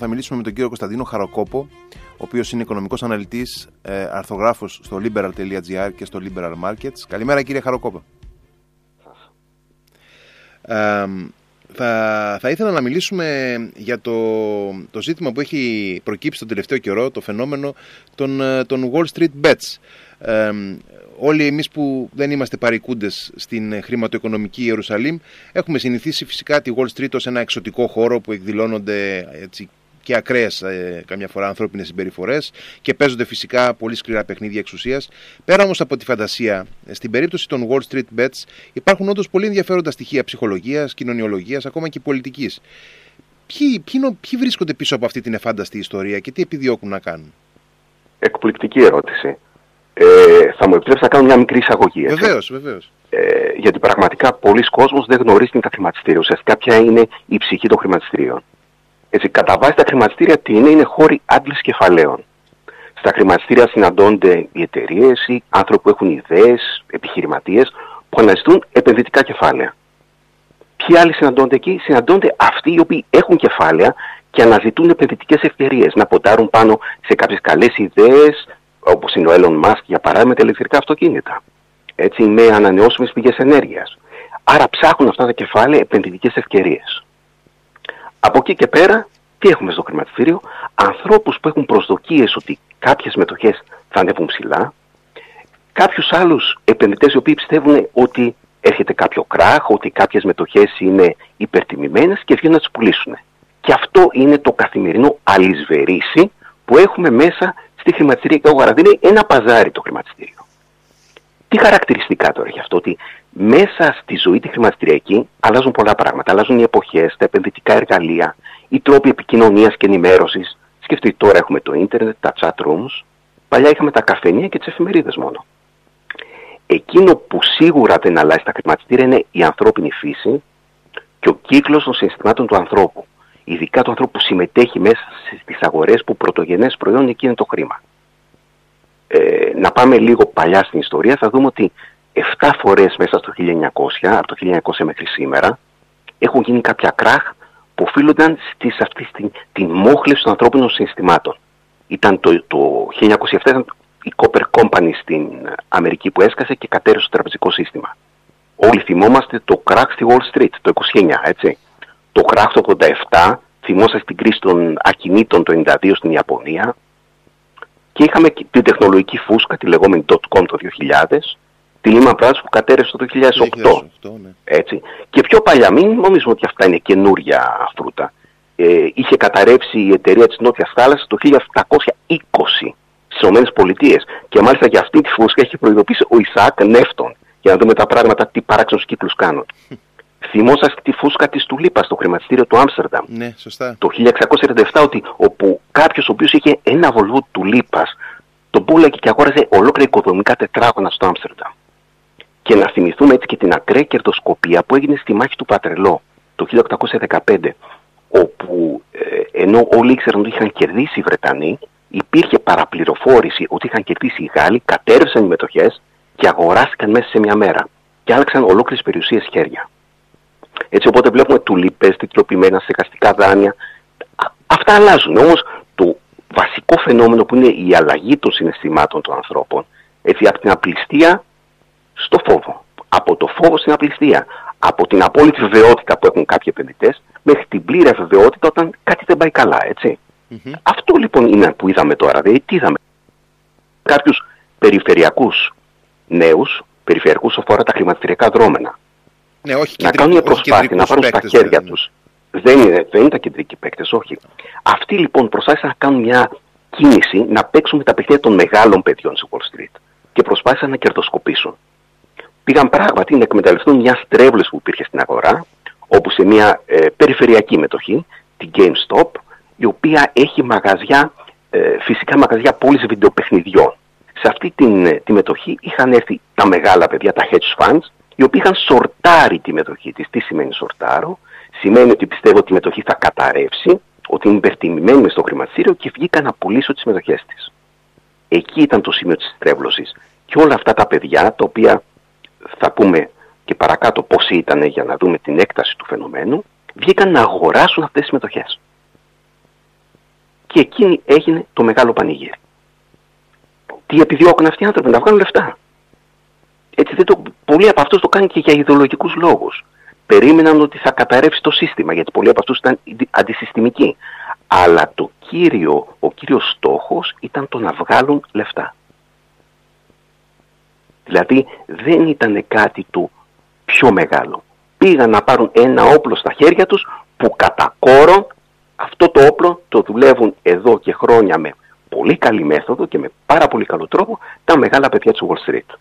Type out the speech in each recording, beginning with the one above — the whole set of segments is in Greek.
Θα μιλήσουμε με τον κύριο Κωνσταντίνο Χαροκόπο, ο οποίος είναι οικονομικός αναλυτής, ε, αρθρογράφος στο liberal.gr και στο liberal markets. Καλημέρα, κύριε Χαροκόπο. Ε, θα, θα ήθελα να μιλήσουμε για το, το ζήτημα που έχει προκύψει τον τελευταίο καιρό, το φαινόμενο των, ε, των Wall Street Bets. Ε, όλοι εμείς που δεν είμαστε παρικούντες στην χρηματοοικονομική Ιερουσαλήμ έχουμε συνηθίσει φυσικά τη Wall Street ως ένα εξωτικό χώρο που εκδηλώνονται έτσι, και ακραίες ε, καμιά φορά ανθρώπινες συμπεριφορές και παίζονται φυσικά πολύ σκληρά παιχνίδια εξουσίας. Πέρα όμως από τη φαντασία, στην περίπτωση των Wall Street Bets υπάρχουν όντως πολύ ενδιαφέροντα στοιχεία ψυχολογίας, κοινωνιολογίας, ακόμα και πολιτικής. Ποιοι, ποιοι, ποιοι βρίσκονται πίσω από αυτή την εφάνταστη ιστορία και τι επιδιώκουν να κάνουν; Εκπληκτική ερώτηση. Ε, θα μου επιτρέψεις να κάνω μια μικρή εισαγωγή. Βεβαίως, βεβαίως. Ε, γιατί πραγματικά πολλοί κόσμοι δεν γνωρίζουν τα χρηματιστήρια. Ουσιαστικά ποια είναι η ψυχή των χρηματιστήριων. Έτσι, κατά βάση τα χρηματιστήρια τι είναι, είναι χώροι άντλησης κεφαλαίων. Στα χρηματιστήρια συναντώνται οι εταιρείες ή άνθρωποι που έχουν ιδέες, επιχειρηματίες που αναζητούν επενδυτικά κεφάλαια. Ποιοι άλλοι συναντώνται εκεί, συναντώνται αυτοί οι οποίοι έχουν κεφάλαια και αναζητούν επενδυτικές ευκαιρίες να ποντάρουν πάνω σε κάποιες καλές ιδέες, όπως είναι ο Elon Musk για παράδειγμα, τα ηλεκτρικά αυτοκίνητα. Έτσι, με ανανεώσιμες πηγές ενέργειας. Άρα ψάχνουν αυτά τα κεφάλαια επενδυτικές ευκαιρίες. Από εκεί και πέρα, τι έχουμε στο χρηματιστήριο, ανθρώπους που έχουν προσδοκίες ότι κάποιες μετοχές θα ανέβουν ψηλά, κάποιους άλλους επενδυτές οι οποίοι πιστεύουν ότι έρχεται κάποιο κράχ, ότι κάποιες μετοχές είναι υπερτιμημένες και βγαίνουν να τις πουλήσουν. Και αυτό είναι το καθημερινό αλυσβερίσι που έχουμε μέσα στη χρηματιστηριακή αγορά. Δηλαδή ένα παζάρι το χρηματιστήριο. Τι χαρακτηριστικά τώρα έχει αυτό, ότι μέσα στη ζωή τη χρηματιστηριακή αλλάζουν πολλά πράγματα. Αλλάζουν οι εποχές, τα επενδυτικά εργαλεία, οι τρόποι επικοινωνίας και ενημέρωσης. Σκεφτείτε τώρα έχουμε το ίντερνετ, τα chat rooms. Παλιά είχαμε τα καφενεία και τις εφημερίδες μόνο. Εκείνο που σίγουρα δεν αλλάζει στα χρηματιστήρια είναι η ανθρώπινη φύση και ο κύκλος των συναισθημάτων του ανθρώπου. Ειδικά του ανθρώπου που συμμετέχει μέσα στις αγορές που πρωτογενές προϊόν εκεί είναι το χρήμα. Ε, να πάμε λίγο παλιά στην ιστορία, θα δούμε ότι 7 φορές μέσα στο 1900, από το 1900 μέχρι σήμερα, έχουν γίνει κάποια κράχ που οφείλονταν στις, αυτή την, την μόχλευση των ανθρώπινων συναισθημάτων. Ήταν το, το 1907 ήταν η Copper Company στην Αμερική που έσκασε και κατέρευσε το τραπεζικό σύστημα. Όλοι θυμόμαστε το κράχ στη Wall Street το 29, έτσι. Το κράχ το 87, θυμόσαστε την κρίση των ακινήτων το 92 στην Ιαπωνία. Και είχαμε την τεχνολογική φούσκα, τη λεγόμενη .com το 2000, τη Lehman Brothers που κατέρευσε το 2008. ναι. Έτσι. Και πιο παλιά, μην νομίζουμε ότι αυτά είναι καινούρια φρούτα. Ε, είχε καταρρεύσει η εταιρεία της Νότιας Θάλασσας το 1720 στις ΗΠΑ. Και μάλιστα για αυτή τη φούσκα έχει προειδοποιήσει ο Ισαάκ Νεύτον για να δούμε τα πράγματα τι παράξενους κύκλους κάνουν. Θυμόσαστε τη φούσκα της Τουλίπας στο χρηματιστήριο του Άμστερνταμ; Ναι, σωστά. Το 1647 ότι όπου κάποιος ο οποίος είχε ένα βολβό Τουλίπας τον πούλακε και αγόραζε ολόκληρα οικοδομικά τετράγωνα στο Άμστερνταμ. Και να θυμηθούμε έτσι και την ακραία κερδοσκοπία που έγινε στη μάχη του Πατρελό το 1815, όπου ε, ενώ όλοι ήξεραν ότι είχαν κερδίσει οι Βρετανοί, υπήρχε παραπληροφόρηση ότι είχαν κερδίσει οι Γάλλοι, κατέρευσαν οι μετοχές και αγοράστηκαν μέσα σε μια μέρα. Και άλλαξαν ολόκληρες περιουσίες χέρια. Έτσι οπότε βλέπουμε τουλίπες, τιτλοποιημένα στεγαστικά δάνεια. Αυτά αλλάζουν. Όμως το βασικό φαινόμενο που είναι η αλλαγή των συναισθημάτων των ανθρώπων, έτσι από την απληστία στο φόβο. Από το φόβο στην απληστία. Από την απόλυτη βεβαιότητα που έχουν κάποιοι επενδυτές μέχρι την πλήρη βεβαιότητα όταν κάτι δεν πάει καλά, Αυτό λοιπόν είναι που είδαμε τώρα. Δηλαδή, τι είδαμε; Κάποιους περιφερειακούς νέους, περιφερειακούς αφορά τα χρηματιστηριακά δρόμενα. Ναι, όχι να κάνουν μια προσπάθεια να πάρουν στα χέρια τους. Δεν είναι, δεν είναι τα κεντρικοί παίκτες, όχι. Αυτοί λοιπόν προσπάθησαν να κάνουν μια κίνηση να παίξουν με τα παιχνίδια των μεγάλων παιδιών στη Wall Street και προσπάθησαν να κερδοσκοπήσουν πήγαν πράγματι να εκμεταλλευτούν μιας στρέβλωση που υπήρχε στην αγορά, όπου σε μια ε, περιφερειακή μετοχή, την GameStop, η οποία έχει μαγαζιά, ε, φυσικά μαγαζιά πόλης βιντεοπαιχνιδιών. Σε αυτή την, ε, τη μετοχή είχαν έρθει τα μεγάλα παιδιά, τα hedge funds, οι οποίοι είχαν σορτάρει τη μετοχή της. Τι σημαίνει σορτάρω; Σημαίνει ότι πιστεύω ότι η μετοχή θα καταρρεύσει, ότι είναι υπερτιμημένη στο χρηματιστήριο και βγήκα να πουλήσω τις μετοχές της. Εκεί ήταν το σημείο της στρέβλωσης. Και όλα αυτά τα παιδιά, τα οποία θα πούμε και παρακάτω πώς ήταν για να δούμε την έκταση του φαινομένου, βγήκαν να αγοράσουν αυτές τις μετοχές. και εκείνη έγινε το μεγάλο πανηγύρι. Τι επιδιώκουν αυτοί οι άνθρωποι, να βγάλουν λεφτά. Έτσι δεν το, πολλοί από αυτούς το κάνουν και για ιδεολογικούς λόγους. Περίμεναν ότι θα καταρρεύσει το σύστημα, γιατί πολλοί από αυτούς ήταν αντισυστημικοί. Αλλά το κύριο, ο κύριος στόχος ήταν το να βγάλουν λεφτά. Δηλαδή δεν ήταν κάτι του πιο μεγάλο. Πήγαν να πάρουν ένα όπλο στα χέρια τους που κατά κόρο αυτό το όπλο το δουλεύουν εδώ και χρόνια με πολύ καλή μέθοδο και με πάρα πολύ καλό τρόπο τα μεγάλα παιδιά του Wall Street.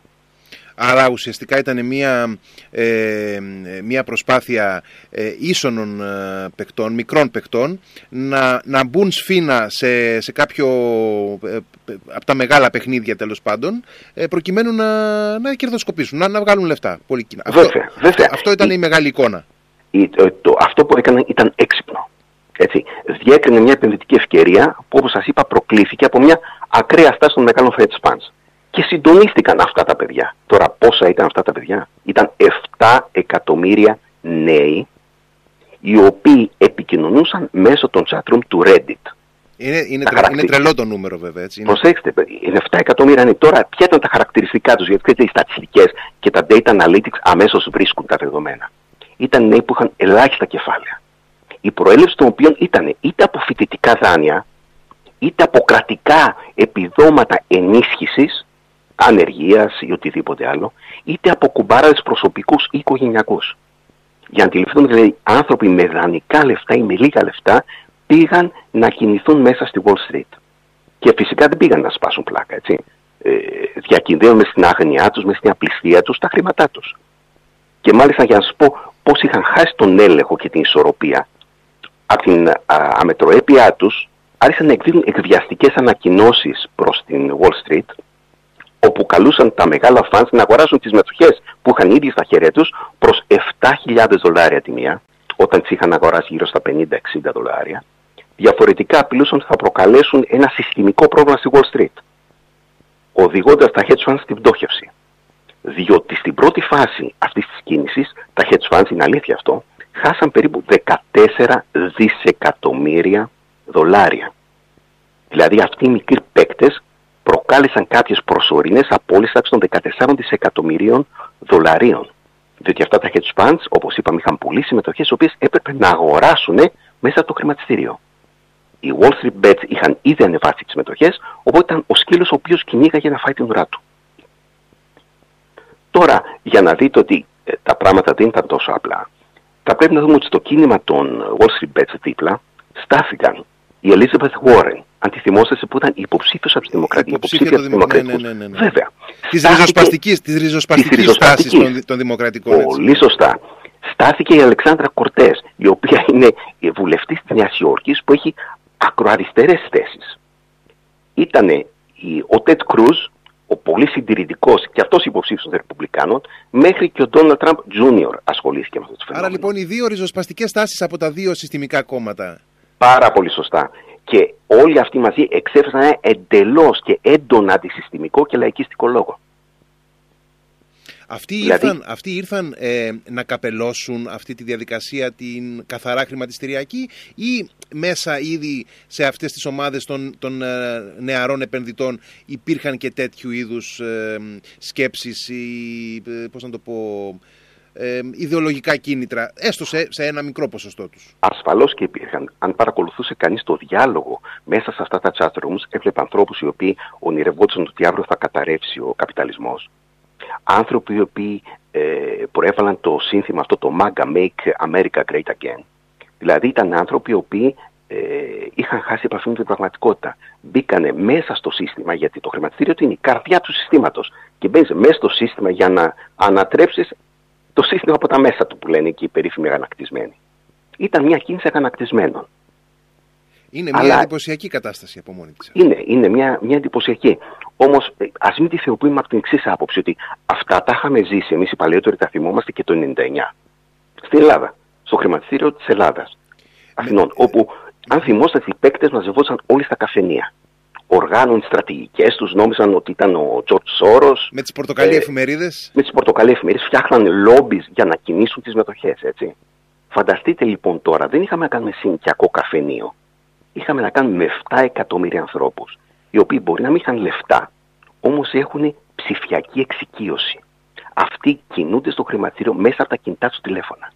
Άρα ουσιαστικά ήταν μια, ε, μια προσπάθεια ε, ίσονων ε, παικτών, μικρών παικτών, να, να μπουν σφίνα σε, σε κάποιο ε, από τα μεγάλα παιχνίδια τέλος πάντων, προκειμένου να, να κερδοσκοπήσουν, να, να βγάλουν λεφτά. Πολύ αυτό, βέβαια. αυτό ήταν η, μεγάλη εικόνα. το, αυτό που έκανε ήταν έξυπνο. Έτσι, διέκρινε μια επενδυτική ευκαιρία που όπως σας είπα προκλήθηκε από μια ακραία στάση των μεγάλων hedge funds και συντονίστηκαν αυτά τα παιδιά. Τώρα πόσα ήταν αυτά τα παιδιά; Ήταν 7 εκατομμύρια νέοι οι οποίοι επικοινωνούσαν μέσω των chatroom του Reddit. Είναι, είναι, τρε, είναι τρελό το νούμερο βέβαια έτσι. Είναι... Προσέξτε, είναι 7 εκατομμύρια νέοι. Τώρα ποια ήταν τα χαρακτηριστικά τους, γιατί ξέρετε οι στατιστικές και τα data analytics αμέσως βρίσκουν τα δεδομένα. Ήταν νέοι που είχαν ελάχιστα κεφάλαια. Η προέλευση των οποίων ήταν είτε από φοιτητικά δάνεια, είτε από κρατικά επιδόματα ενίσχυσης, ανεργίας ή οτιδήποτε άλλο, είτε από κουμπάραδες προσωπικούς ή οικογενειακούς. Για να αντιληφθούν δηλαδή άνθρωποι με δανεικά λεφτά ή με λίγα λεφτά πήγαν να κινηθούν μέσα στη Wall Street. Και φυσικά δεν πήγαν να σπάσουν πλάκα, έτσι. Ε, διακινδύνουν στην άγνοιά τους, μες στην απληστία τους, τα χρήματά τους. Και μάλιστα για να σας πω πώς είχαν χάσει τον έλεγχο και την ισορροπία. Από την αμετροέπειά τους άρχισαν να εκδίδουν εκβιαστικές ανακοινώσεις προς την Wall Street όπου καλούσαν τα μεγάλα φανς να αγοράσουν τις μετοχές που είχαν ήδη στα χέρια τους προς 7.000 δολάρια τη μία, όταν τις είχαν αγοράσει γύρω στα 50-60 δολάρια. Διαφορετικά απειλούσαν ότι θα προκαλέσουν ένα συστημικό πρόβλημα στη Wall Street, οδηγώντας τα hedge funds στην πτώχευση. Διότι στην πρώτη φάση αυτής της κίνησης, τα hedge funds, είναι αλήθεια αυτό, χάσαν περίπου 14 δισεκατομμύρια δολάρια. Δηλαδή αυτοί οι μικροί παίκτες προκάλεσαν κάποιες προσωρινές απώλειες των 14 δισεκατομμυρίων δολαρίων. Διότι αυτά τα hedge funds, όπως είπαμε, είχαν πολλοί συμμετοχές, οι οποίες έπρεπε να αγοράσουν μέσα από το χρηματιστήριο. Οι Wall Street Bets είχαν ήδη ανεβάσει τις μετοχές, οπότε ήταν ο σκύλος ο οποίος κυνήγαγε να φάει την ουρά του. Τώρα, για να δείτε ότι ε, τα πράγματα δεν ήταν τόσο απλά, θα πρέπει να δούμε ότι στο κίνημα των Wall Street Bets δίπλα στάθηκαν η Elizabeth Warren, αν τη θυμόσαστε που ήταν υποψήφιος από τη Δημοκρατία. Υποψήφια από ναι, ναι, ναι, ναι, Βέβαια. Της ριζοσπαστικής, της ριζοσπαστικής στάσης των, των δημοκρατικών. Πολύ έτσι. σωστά. Στάθηκε η Αλεξάνδρα Κορτές, η οποία είναι βουλευτής της Νέας Υόρκης που έχει ακροαριστερές θέσεις. Ήτανε ο Τετ Κρούζ, ο πολύ συντηρητικός και αυτός υποψήφιος των Ρεπουμπλικάνων, μέχρι και ο Ντόναλτ Τραμπ Τζούνιορ ασχολήθηκε με αυτό το φαινόμενο. Άρα λοιπόν οι δύο ριζοσπαστικές τάσει από τα δύο συστημικά κόμματα. Πάρα πολύ σωστά. Και όλοι αυτοί μαζί εξέφρασαν ένα εντελώς και έντονα αντισυστημικό και λαϊκιστικό λόγο. Αυτοί δηλαδή... ήρθαν, αυτοί ήρθαν ε, να καπελώσουν αυτή τη διαδικασία την καθαρά χρηματιστηριακή ή μέσα ήδη σε αυτές τις ομάδες των, των ε, νεαρών επενδυτών υπήρχαν και τέτοιου είδους ε, σκέψεις ή πώς να το πω ε, ιδεολογικά κίνητρα, έστω σε, σε ένα μικρό ποσοστό τους. Ασφαλώς και υπήρχαν. Αν παρακολουθούσε κανείς το διάλογο μέσα σε αυτά τα chat rooms, έβλεπε ανθρώπους οι οποίοι ονειρευόντουσαν ότι αύριο θα καταρρεύσει ο καπιταλισμός. Άνθρωποι οι οποίοι ε, προέβαλαν το σύνθημα αυτό το MAGA, Make America Great Again. Δηλαδή ήταν άνθρωποι οι οποίοι ε, είχαν χάσει επαφή με την πραγματικότητα. Μπήκανε μέσα στο σύστημα, γιατί το χρηματιστήριο είναι η καρδιά του συστήματος. Και μπαίνεις μέσα στο σύστημα για να ανατρέψεις το σύστημα από τα μέσα του που λένε εκεί οι περίφημοι αγανακτισμένοι. Ήταν μια κίνηση αγανακτισμένων. Είναι μια Αλλά... εντυπωσιακή κατάσταση από μόνη της. Είναι, είναι μια, μια εντυπωσιακή. Όμως, ε, ας μην τη θεοποιούμε από την εξής άποψη, ότι αυτά τα είχαμε ζήσει εμείς οι παλαιότεροι, τα θυμόμαστε και το 99. Στην Ελλάδα, στο χρηματιστήριο της Ελλάδας. Αθηνών, ναι. όπου αν θυμόσαστε, οι παίκτες μαζευόταν όλοι στα καφενεία οργάνων, στρατηγικές τους, νόμιζαν ότι ήταν ο Τζορτ Σόρος. Με τις πορτοκαλί ε, εφημερίδες. Με τις πορτοκαλί εφημερίδες φτιάχναν λόμπις για να κινήσουν τις μετοχές, έτσι. Φανταστείτε λοιπόν τώρα, δεν είχαμε να κάνουμε συνοικιακό καφενείο. είχαμε να κάνουμε με 7 εκατομμύρια ανθρώπους, οι οποίοι μπορεί να μην είχαν λεφτά, όμως έχουν ψηφιακή εξοικείωση. Αυτοί κινούνται στο χρηματιστήριο μέσα από τα κινητά τους τηλέφωνα.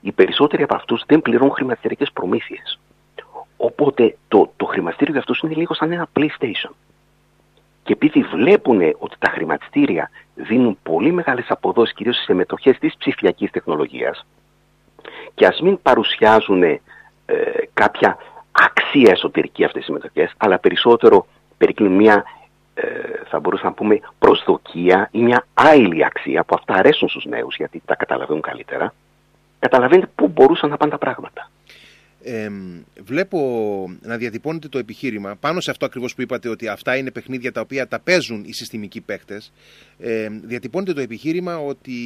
Οι περισσότεροι από αυτούς δεν πληρώνουν χρηματιστηριακές προμήθειες. Οπότε το, το χρηματιστήριο για αυτούς είναι λίγο σαν ένα PlayStation. Και επειδή βλέπουν ότι τα χρηματιστήρια δίνουν πολύ μεγάλες αποδόσεις κυρίως σε μετοχές της ψηφιακής τεχνολογίας και ας μην παρουσιάζουν ε, κάποια αξία εσωτερική αυτές οι μετοχές, αλλά περισσότερο περικλίνουν μια, ε, θα μπορούσαμε να πούμε, προσδοκία ή μια άειλη αξία που αυτά αρέσουν στους νέους γιατί τα καταλαβαίνουν καλύτερα, καταλαβαίνετε πού μπορούσαν να πάνε τα πράγματα βλέπω να διατυπώνεται το επιχείρημα πάνω σε αυτό ακριβώς που είπατε ότι αυτά είναι παιχνίδια τα οποία τα παίζουν οι συστημικοί παίχτες ε, διατυπώνεται το επιχείρημα ότι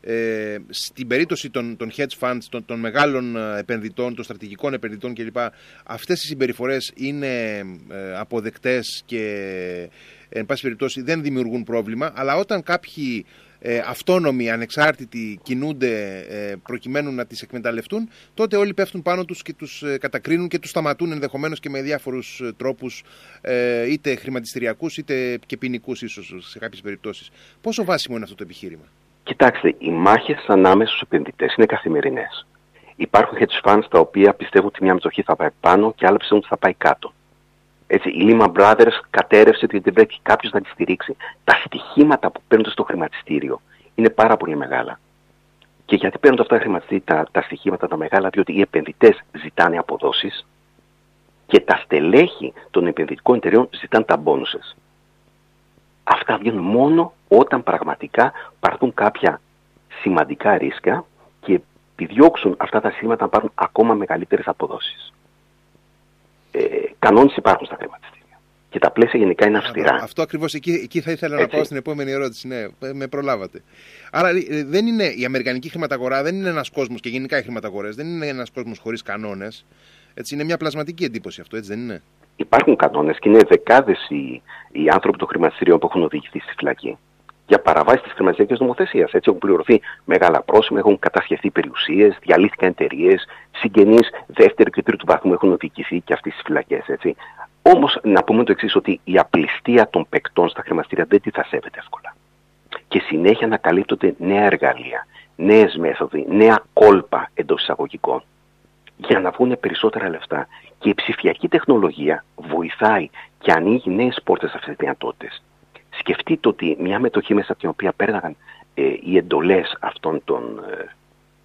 ε, στην περίπτωση των, των hedge funds, των, των μεγάλων ε, επενδυτών, των στρατηγικών επενδυτών κλπ αυτές οι συμπεριφορές είναι ε, αποδεκτές και εν πάση περιπτώσει δεν δημιουργούν πρόβλημα. Αλλά όταν κάποιοι ε, αυτόνομοι, ανεξάρτητοι κινούνται ε, προκειμένου να τις εκμεταλλευτούν, τότε όλοι πέφτουν πάνω τους και τους ε, κατακρίνουν και τους σταματούν ενδεχομένως και με διάφορους ε, τρόπους ε, είτε χρηματιστηριακούς είτε και ποινικούς ίσως σε κάποιες περιπτώσεις. Πόσο βάσιμο είναι αυτό το επιχείρημα; Κοιτάξτε, οι μάχες ανάμεσα στους επενδυτές είναι καθημερινές. Υπάρχουν hedge funds τα οποία πιστεύουν ότι μια μετοχή θα πάει πάνω και άλλα πιστεύουν ότι θα πάει κάτω. Έτσι, η Lehman Brothers κατέρευσε ότι δεν πρέπει κάποιος να τη στηρίξει. Τα στοιχήματα που παίρνουν στο χρηματιστήριο είναι πάρα πολύ μεγάλα. Και γιατί παίρνουν αυτά τα χρηματιστήρια, τα, τα στοιχήματα τα μεγάλα, διότι οι επενδυτές ζητάνε αποδόσεις και τα στελέχη των επενδυτικών εταιρεών ζητάνε τα μπόνουσες. Αυτά βγαίνουν μόνο όταν πραγματικά πάρθουν κάποια σημαντικά ρίσκα και επιδιώξουν αυτά τα σήματα να πάρουν ακόμα μεγαλύτερες αποδόσεις ε, κανόνες υπάρχουν στα χρηματιστήρια. Και τα πλαίσια γενικά είναι αυστηρά. Αυτό ακριβώς εκεί, εκεί θα ήθελα να πάω στην επόμενη ερώτηση. Ναι, με προλάβατε. Άρα ε, δεν είναι, η Αμερικανική χρηματαγορά δεν είναι ένας κόσμος και γενικά οι χρηματαγορές δεν είναι ένας κόσμος χωρίς κανόνες. Έτσι είναι μια πλασματική εντύπωση αυτό, έτσι δεν είναι; Υπάρχουν κανόνες και είναι δεκάδες οι, οι άνθρωποι των χρηματιστήριων που έχουν οδηγηθεί στη φυλακή για παραβάσεις της χρηματιστηριακή νομοθεσίας. Έτσι έχουν πληρωθεί μεγάλα πρόσημα, έχουν κατασχεθεί περιουσίες, διαλύθηκαν εταιρείες, συγγενείς δεύτερου και τρίτου βαθμού έχουν οδηγηθεί και αυτές τις φυλακές. Όμως να πούμε το εξής, ότι η απληστία των παικτών στα χρηματιστήρια δεν τη θα σέβεται εύκολα. Και συνέχεια ανακαλύπτονται νέα εργαλεία, νέες μέθοδοι, νέα κόλπα εντός εισαγωγικών για να βγουν περισσότερα λεφτά. Και η ψηφιακή τεχνολογία βοηθάει και ανοίγει νέες πόρτες σε αυτές τις δυνατότητες. Σκεφτείτε ότι μια μετοχή μέσα από την οποία πέρναγαν ε, οι εντολές αυτών των, ε,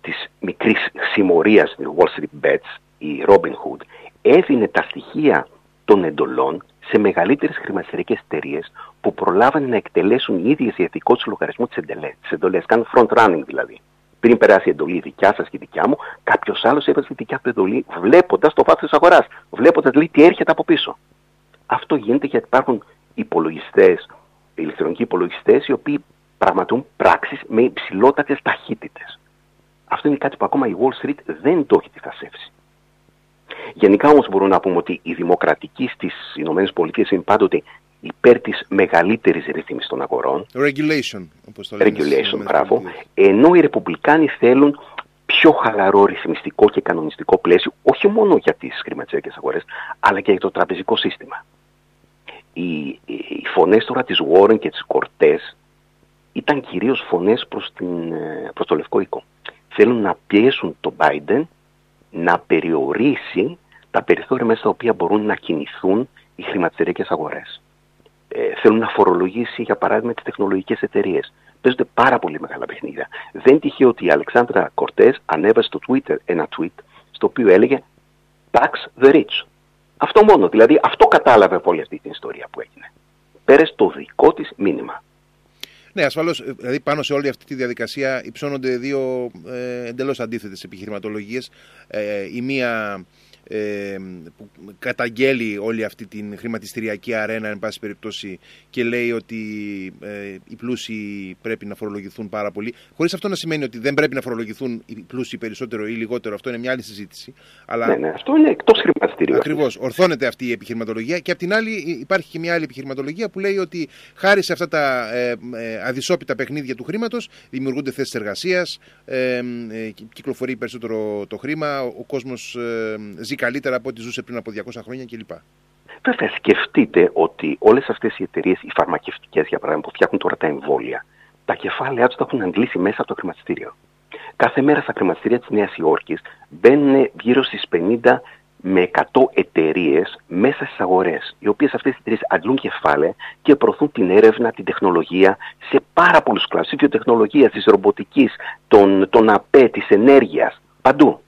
της μικρής συμμορίας Wall Street Bets, η Robin Hood, έδινε τα στοιχεία των εντολών σε μεγαλύτερες χρηματιστηρικές εταιρείες που προλάβανε να εκτελέσουν οι ίδιες για δικό τους λογαριασμό τις εντολές. Κάνουν front running δηλαδή. Πριν περάσει η εντολή δικιά σας και η δικιά μου, κάποιος άλλος έβαζε τη δικιά του εντολή, βλέποντας το βάθος της αγοράς. Βλέποντας λέει τι έρχεται από πίσω. Αυτό γίνεται γιατί υπάρχουν υπολογιστές ηλεκτρονικοί υπολογιστές οι οποίοι πραγματούν πράξεις με υψηλότατες ταχύτητες. Αυτό είναι κάτι που ακόμα η Wall Street δεν το έχει διθασεύσει. Γενικά όμως μπορούμε να πούμε ότι η δημοκρατική στις ΗΠΑ είναι πάντοτε υπέρ της μεγαλύτερης ρύθμισης των αγορών. Regulation, όπως το λέμε. Regulation, μπράβο. Ενώ οι Ρεπουμπλικάνοι θέλουν πιο χαλαρό ρυθμιστικό και κανονιστικό πλαίσιο, όχι μόνο για τις χρηματιστικέ αγορές, αλλά και για το τραπεζικό σύστημα οι, οι φωνές τώρα της Warren και της Κορτές ήταν κυρίως φωνές προς, την, ε, προς το Λευκό Οίκο. Θέλουν να πιέσουν τον Biden να περιορίσει τα περιθώρια μέσα στα οποία μπορούν να κινηθούν οι χρηματιστηριακές αγορές. Ε, θέλουν να φορολογήσει, για παράδειγμα, τις τεχνολογικές εταιρείες. Παίζονται πάρα πολύ μεγάλα παιχνίδια. Δεν τυχαίο ότι η Αλεξάνδρα Κορτές ανέβασε στο Twitter ένα tweet στο οποίο έλεγε «Tax the rich». Αυτό μόνο. Δηλαδή αυτό κατάλαβε από όλη αυτή την ιστορία που έγινε. Πέρες το δικό της μήνυμα. Ναι, ασφαλώς. Δηλαδή, πάνω σε όλη αυτή τη διαδικασία υψώνονται δύο ε, εντελώς αντίθετες επιχειρηματολογίες. Ε, η μία ε, που καταγγέλει όλη αυτή την χρηματιστηριακή αρένα εν πάση περιπτώσει και λέει ότι ε, οι πλούσιοι πρέπει να φορολογηθούν πάρα πολύ. Χωρίς αυτό να σημαίνει ότι δεν πρέπει να φορολογηθούν οι πλούσιοι περισσότερο ή λιγότερο αυτό είναι μια άλλη συζήτηση αλλά... Ναι, ναι, αυτό είναι εκτός χρηματιστηρίου. Ακριβώς, ορθώνεται αυτή η επιχειρηματολογία και απ' την άλλη υπάρχει και μια άλλη επιχειρηματολογία που λέει ότι χάρη σε αυτά τα ε, ε, αδυσόπιτα παιχνίδια του χρήματος δημιουργούνται θέσεις εργασίας ε, ε, κυκλοφορεί περισσότερο το χρήμα ο κόσμος ζει ζει καλύτερα από ό,τι ζούσε πριν από 200 χρόνια κλπ. Βέβαια, σκεφτείτε ότι όλες αυτές οι εταιρείες, οι φαρμακευτικές για παράδειγμα, που φτιάχνουν τώρα τα εμβόλια, τα κεφάλαια τους τα έχουν αντλήσει μέσα από το χρηματιστήριο. Κάθε μέρα στα χρηματιστήρια της Νέας Υόρκης μπαίνουν γύρω στις 50 με 100 εταιρείες μέσα στις αγορές, οι οποίες αυτές οι εταιρείες αντλούν κεφάλαια και προωθούν την έρευνα, την τεχνολογία σε πάρα πολλούς κλάδους. Τη βιοτεχνολογία, της ρομποτικής, των, των ΑΠΕ, της ενέργειας, παντού.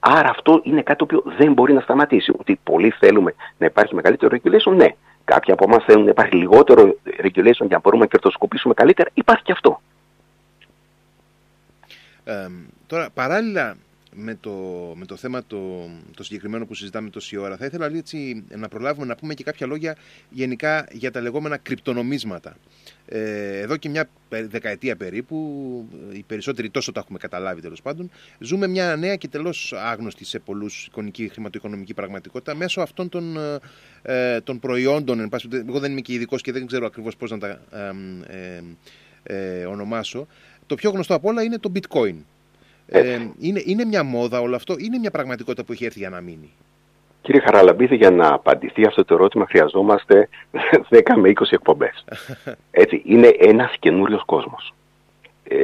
Άρα αυτό είναι κάτι το οποίο δεν μπορεί να σταματήσει. Ότι πολλοί θέλουμε να υπάρχει μεγαλύτερο regulation, ναι. Κάποιοι από εμάς θέλουν να υπάρχει λιγότερο regulation για να μπορούμε να κερδοσκοπήσουμε καλύτερα. Υπάρχει και αυτό. Ε, τώρα, παράλληλα με το, με το θέμα το, το συγκεκριμένο που συζητάμε τόση ώρα, θα ήθελα έτσι, να προλάβουμε να πούμε και κάποια λόγια γενικά για τα λεγόμενα κρυπτονομίσματα. Ε, εδώ και μια δεκαετία περίπου, οι περισσότεροι τόσο τα έχουμε καταλάβει τέλος πάντων, ζούμε μια νέα και τελώς άγνωστη σε πολλούς εικονική χρηματοοικονομική πραγματικότητα μέσω αυτών των, ε, των προϊόντων. Εν πάση, εγώ δεν είμαι και ειδικός και δεν ξέρω ακριβώς πώς να τα ε, ε, ονομάσω. Το πιο γνωστό από όλα είναι το bitcoin. Ε, είναι, είναι μια μόδα όλο αυτό, είναι μια πραγματικότητα που έχει έρθει για να μείνει; Κύριε Χαραλαμπίδη, για να απαντηθεί αυτό το ερώτημα χρειαζόμαστε 10 με 20 εκπομπές. Έτσι, είναι ένας καινούριος κόσμος. Ε,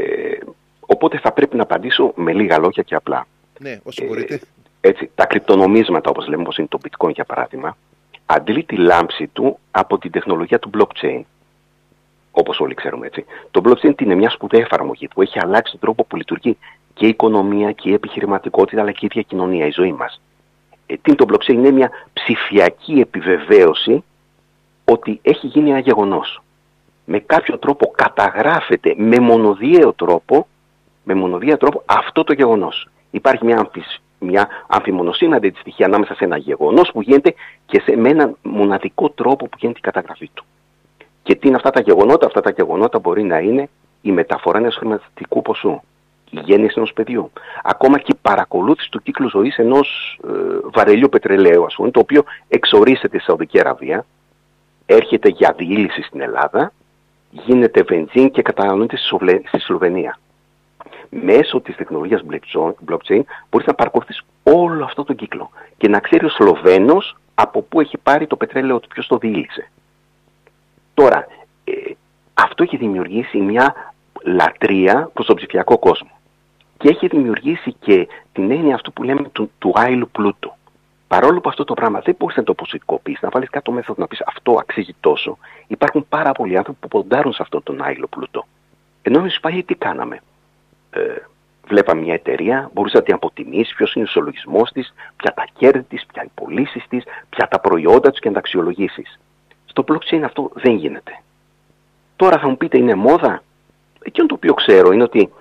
οπότε θα πρέπει να απαντήσω με λίγα λόγια και απλά. Ναι, όσο μπορείτε. Ε, έτσι, τα κρυπτονομίσματα, όπως λέμε, όπως είναι το bitcoin για παράδειγμα, αντλεί τη λάμψη του από την τεχνολογία του blockchain. Όπως όλοι ξέρουμε έτσι. Το blockchain είναι μια σπουδαία εφαρμογή που έχει αλλάξει τον τρόπο που λειτουργεί και η οικονομία και η επιχειρηματικότητα αλλά και η ίδια κοινωνία, η ζωή μας. Ε, τι είναι το blockchain, είναι μια ψηφιακή επιβεβαίωση ότι έχει γίνει ένα γεγονός. Με κάποιο τρόπο καταγράφεται με μονοδιαίο τρόπο, με μονοδιαίο τρόπο αυτό το γεγονός. Υπάρχει μια, αμφισ, μια αμφιμονωσύνη αντιστοιχεία ανάμεσα σε ένα γεγονός που γίνεται και σε, με έναν μοναδικό τρόπο που γίνεται η καταγραφή του. Και τι είναι αυτά τα γεγονότα, αυτά τα γεγονότα μπορεί να είναι η μεταφορά ενός χρηματιστικού ποσού, η γέννηση ενός παιδιού, ακόμα και η παρακολούθηση του κύκλου ζωής ενός ε, βαρελιού πετρελαίου, ας πούμε, το οποίο εξορίσεται στη Σαουδική Αραβία, έρχεται για διήλυση στην Ελλάδα, γίνεται βενζίν και καταναλώνεται στη Σλοβενία. Μέσω της τεχνολογίας blockchain μπορείς να παρακολουθήσει όλο αυτό τον κύκλο και να ξέρεις ο Σλοβαίνο από πού έχει πάρει το πετρέλαιο του, ποιος το διήλυσε. Τώρα, ε, αυτό έχει δημιουργήσει μια λατρεία προς τον ψηφιακό κόσμο. Και έχει δημιουργήσει και την έννοια αυτού που λέμε του, του άειλου πλούτου. Παρόλο που αυτό το πράγμα δεν μπορείς να το αποσυκοπήσει, να βάλεις κάτω μέθοδο να πεις αυτό αξίζει τόσο, υπάρχουν πάρα πολλοί άνθρωποι που ποντάρουν σε αυτόν τον άειλο πλούτο. Ενώ εμείς πάλι τι κάναμε; Ε, βλέπαμε μια εταιρεία, μπορούσε να την αποτιμήσει, ποιος είναι ο ισολογισμός της, ποια τα κέρδη της, ποια οι πωλήσεις της, ποια τα προϊόντα της και να τα αξιολογήσεις. Στο blockchain αυτό δεν γίνεται. Τώρα θα μου πείτε είναι μόδα; Εκείνο το οποίο ξέρω είναι ότι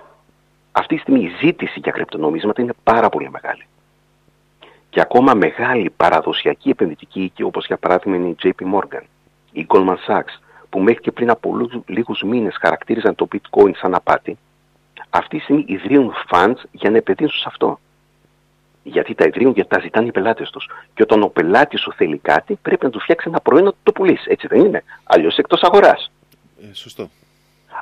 αυτή τη στιγμή η ζήτηση για κρυπτονομίσματα είναι πάρα πολύ μεγάλη. Και ακόμα μεγάλη παραδοσιακή επενδυτική οίκη όπως για παράδειγμα είναι η JP Morgan, η Goldman Sachs που μέχρι και πριν από λίγους μήνες χαρακτήριζαν το bitcoin σαν απάτη, αυτή τη στιγμή ιδρύουν funds για να επενδύσουν σε αυτό γιατί τα ιδρύουν, γιατί τα ζητάνε οι πελάτες τους. Και όταν ο πελάτης σου θέλει κάτι, πρέπει να του φτιάξει ένα προϊόν να το πουλήσει. Έτσι δεν είναι; Αλλιώς εκτός αγοράς. Ε, σωστό.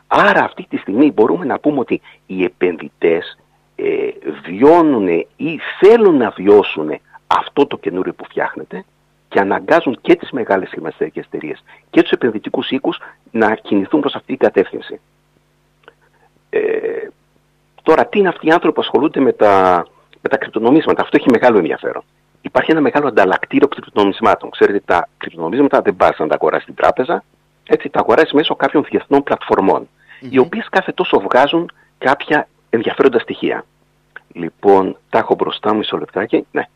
Άρα αυτή τη στιγμή μπορούμε να πούμε ότι οι επενδυτές ε, βιώνουν ή θέλουν να βιώσουν αυτό το καινούριο που φτιάχνεται και αναγκάζουν και τις μεγάλες χρηματιστηρικές εταιρείες και τους επενδυτικούς οίκους να κινηθούν προς αυτή την κατεύθυνση. Ε, τώρα, τι είναι αυτοί οι άνθρωποι που ασχολούνται με τα, με τα κρυπτονομίσματα. Αυτό έχει μεγάλο ενδιαφέρον. Υπάρχει ένα μεγάλο ανταλλακτήριο κρυπτονομισμάτων. Ξέρετε, τα κρυπτονομίσματα δεν πας να τα αγοράσει στην τράπεζα, έτσι τα αγοράζει μέσω κάποιων διεθνών πλατφορμών, mm-hmm. οι οποίες κάθε τόσο βγάζουν κάποια ενδιαφέροντα στοιχεία. Λοιπόν, τα έχω μπροστά μου μισό λεπτάκι. Ναι.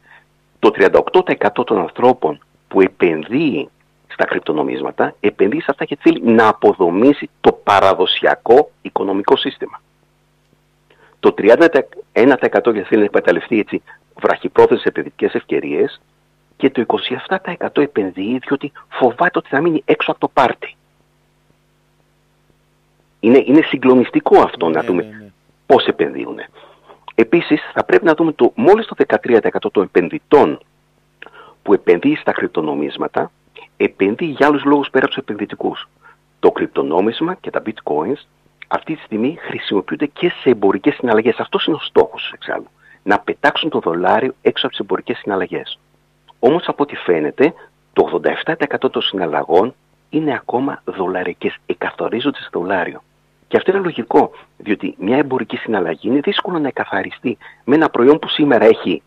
Το 38% των ανθρώπων που επενδύει στα κρυπτονομίσματα, επενδύει σε αυτά και θέλει να αποδομήσει το παραδοσιακό οικονομικό σύστημα. Το 31% γιατί θέλει να εκμεταλλευτεί έτσι βραχυπρόθεσμες επενδυτικές ευκαιρίες και το 27% επενδύει διότι φοβάται ότι θα μείνει έξω από το πάρτι. Είναι, είναι συγκλονιστικό αυτό να ναι, δούμε ναι, ναι. πώς επενδύουν. Επίσης θα πρέπει να δούμε το μόλις το 13% των επενδυτών που επενδύει στα κρυπτονομίσματα επενδύει για άλλους λόγους πέρα από τους επενδυτικούς. Το κρυπτονόμισμα και τα bitcoins αυτή τη στιγμή χρησιμοποιούνται και σε εμπορικές συναλλαγές. Αυτός είναι ο στόχος εξάλλου. να πετάξουν το δολάριο έξω από τις εμπορικές συναλλαγές. Όμως από ό,τι φαίνεται, το 87% των συναλλαγών είναι ακόμα δολαρικές, εκαθορίζονται σε δολάριο. Και αυτό είναι λογικό, διότι μια εμπορική συναλλαγή είναι δύσκολο να εκαθαριστεί με ένα προϊόν που σήμερα έχει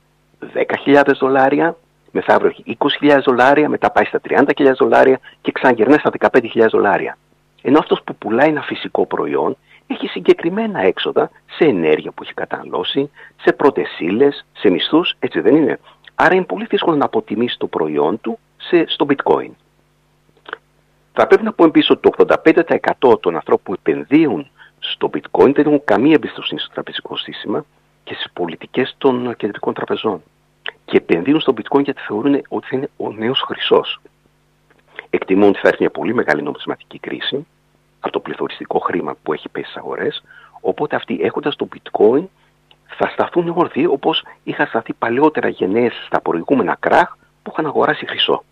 10.000 δολάρια, μεθαύριο έχει 20.000 δολάρια, μετά πάει στα 30.000 δολάρια και ξαναγυρνάει στα 15.000 δολάρια. Ενώ αυτός που πουλάει ένα φυσικό προϊόν έχει συγκεκριμένα έξοδα σε ενέργεια που έχει καταναλώσει, σε πρώτε σε μισθούς, έτσι δεν είναι. Άρα είναι πολύ δύσκολο να αποτιμήσει το προϊόν του σε, στο bitcoin. Θα πρέπει να πούμε επίση ότι το 85% των ανθρώπων που επενδύουν στο bitcoin δεν έχουν καμία εμπιστοσύνη στο τραπεζικό σύστημα και στις πολιτικές των κεντρικών τραπεζών. Και επενδύουν στο bitcoin γιατί θεωρούν ότι θα είναι ο νέος χρυσός. Εκτιμούν ότι θα έρθει μια πολύ μεγάλη νομισματική κρίση από το πληθωριστικό χρήμα που έχει πέσει στις αγορές. Οπότε αυτοί έχοντας το bitcoin θα σταθούν όρθιοι όπως είχαν σταθεί παλαιότερα γενναίε στα προηγούμενα κράχ που είχαν αγοράσει χρυσό.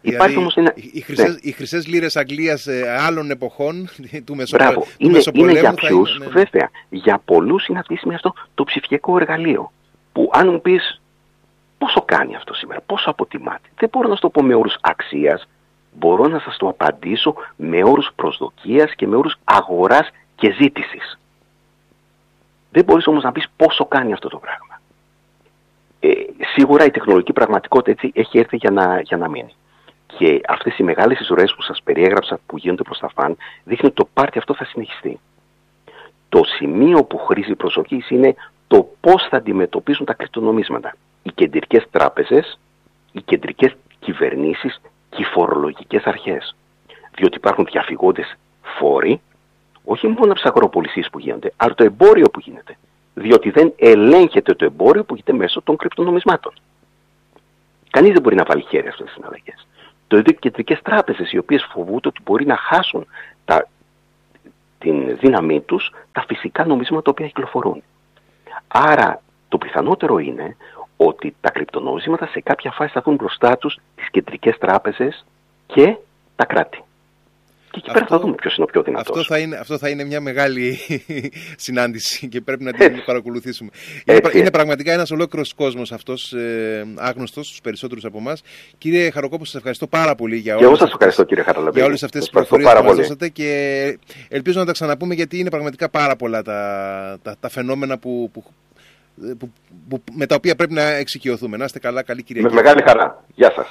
Υπάρχει όμως ένα... Οι χρυσές, ναι. οι χρυσές λίρες Αγγλίας ε, άλλων εποχών του, Μεσοπο... Μπράβο. του είναι, Μεσοπολέμου είναι για ποιους, είναι... βέβαια, για πολλούς είναι αυτή αυτό το ψηφιακό εργαλείο. Που αν μου πεις πόσο κάνει αυτό σήμερα, πόσο αποτιμάται. Δεν μπορώ να σου το πω με όρους αξίας, μπορώ να σας το απαντήσω με όρους προσδοκίας και με όρους αγοράς και ζήτησης. Δεν μπορείς όμως να πεις πόσο κάνει αυτό το πράγμα. Ε, σίγουρα η τεχνολογική πραγματικότητα έτσι έχει έρθει για να, για να μείνει. Και αυτές οι μεγάλες εισρωές που σας περιέγραψα που γίνονται προς τα φαν δείχνουν ότι το πάρτι αυτό θα συνεχιστεί. Το σημείο που χρήζει προσοχής είναι το πώς θα αντιμετωπίσουν τα κρυπτονομίσματα. Οι κεντρικές τράπεζες, οι κεντρικές κυβερνήσεις και οι φορολογικές αρχές. Διότι υπάρχουν διαφυγόντε φόροι, όχι μόνο από τις αγροπολισίες που γίνονται, αλλά το εμπόριο που γίνεται. Διότι δεν ελέγχεται το εμπόριο που γίνεται μέσω των κρυπτονομισμάτων. Κανείς δεν μπορεί να βάλει χέρι αυτές τις συναλλαγές. Το ίδιο και κεντρικές τράπεζες οι οποίες φοβούνται ότι μπορεί να χάσουν τα, την δύναμή τους τα φυσικά νομίσματα τα οποία κυκλοφορούν. Άρα το πιθανότερο είναι ότι τα κρυπτονομίσματα σε κάποια φάση θα δουν μπροστά τους τις κεντρικές τράπεζες και τα κράτη. Και εκεί πέρα θα δούμε ποιος είναι ο πιο δυνατός. Αυτό θα είναι, αυτό θα είναι μια μεγάλη συνάντηση και πρέπει να την παρακολουθήσουμε. Είναι, είναι, πραγματικά ένας ολόκληρος κόσμος αυτός, ε, άγνωστος στους περισσότερους από εμάς. Κύριε Χαροκόπος, σας ευχαριστώ πάρα πολύ για όλες αυτέ τις πληροφορίες που μας δώσατε και ελπίζω να τα ξαναπούμε γιατί είναι πραγματικά πάρα πολλά τα, τα, τα φαινόμενα που, που, που, που, με τα οποία πρέπει να εξοικειωθούμε. Να είστε καλά, καλή κυρία. Με μεγάλη χαρά. Γεια σας.